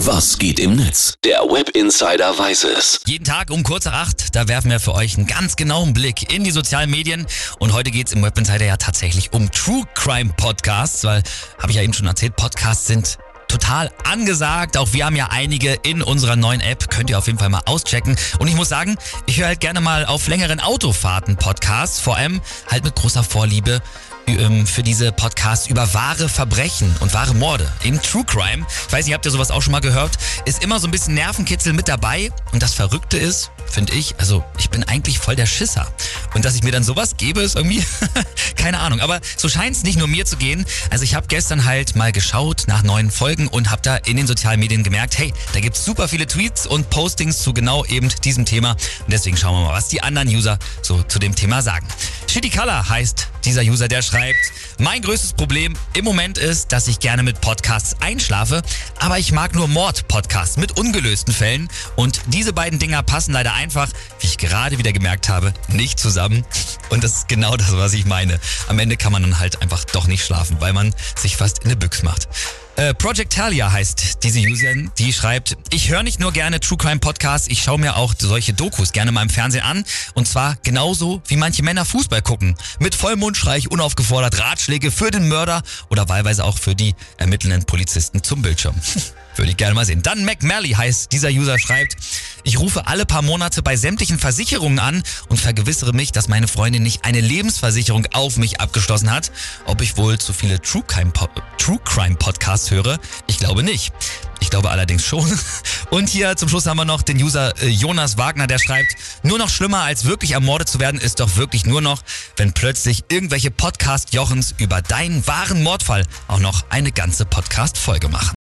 Was geht im Netz? Der Web Insider weiß es. Jeden Tag um kurz nach acht, da werfen wir für euch einen ganz genauen Blick in die sozialen Medien. Und heute geht's im Web Insider ja tatsächlich um True Crime Podcasts, weil, habe ich ja eben schon erzählt, Podcasts sind total angesagt. Auch wir haben ja einige in unserer neuen App. Könnt ihr auf jeden Fall mal auschecken. Und ich muss sagen, ich höre halt gerne mal auf längeren Autofahrten Podcasts. Vor allem halt mit großer Vorliebe für diese Podcasts über wahre Verbrechen und wahre Morde. Eben True Crime. Ich weiß nicht, habt ihr sowas auch schon mal gehört? Ist immer so ein bisschen Nervenkitzel mit dabei. Und das Verrückte ist, finde ich, also ich bin eigentlich voll der Schisser. Und dass ich mir dann sowas gebe, ist irgendwie, keine Ahnung. Aber so scheint es nicht nur mir zu gehen. Also ich habe gestern halt mal geschaut nach neuen Folgen und habe da in den sozialen Medien gemerkt, hey, da gibt's super viele Tweets und Postings zu genau eben diesem Thema. Und deswegen schauen wir mal, was die anderen User so zu dem Thema sagen. Shitty Color heißt dieser User, der schreibt, mein größtes Problem im Moment ist, dass ich gerne mit Podcasts einschlafe, aber ich mag nur Mord-Podcasts mit ungelösten Fällen und diese beiden Dinger passen leider einfach, wie ich gerade wieder gemerkt habe, nicht zusammen. Und das ist genau das, was ich meine. Am Ende kann man dann halt einfach doch nicht schlafen, weil man sich fast in eine Büchse macht. Äh, Project Talia heißt diese Userin, die schreibt, ich höre nicht nur gerne True Crime Podcasts, ich schaue mir auch solche Dokus gerne mal im Fernsehen an. Und zwar genauso wie manche Männer Fußball gucken. Mit Vollmundschreich, unaufgefordert Ratschläge für den Mörder oder wahlweise auch für die ermittelnden Polizisten zum Bildschirm. Würde ich gerne mal sehen. Dann McMally heißt, dieser User schreibt, ich rufe alle paar Monate bei sämtlichen Versicherungen an und vergewissere mich, dass meine Freundin nicht eine Lebensversicherung auf mich abgeschlossen hat. Ob ich wohl zu viele True Crime, True Crime Podcasts höre? Ich glaube nicht. Ich glaube allerdings schon. Und hier zum Schluss haben wir noch den User äh, Jonas Wagner, der schreibt, nur noch schlimmer als wirklich ermordet zu werden ist doch wirklich nur noch, wenn plötzlich irgendwelche Podcast-Jochens über deinen wahren Mordfall auch noch eine ganze Podcast-Folge machen.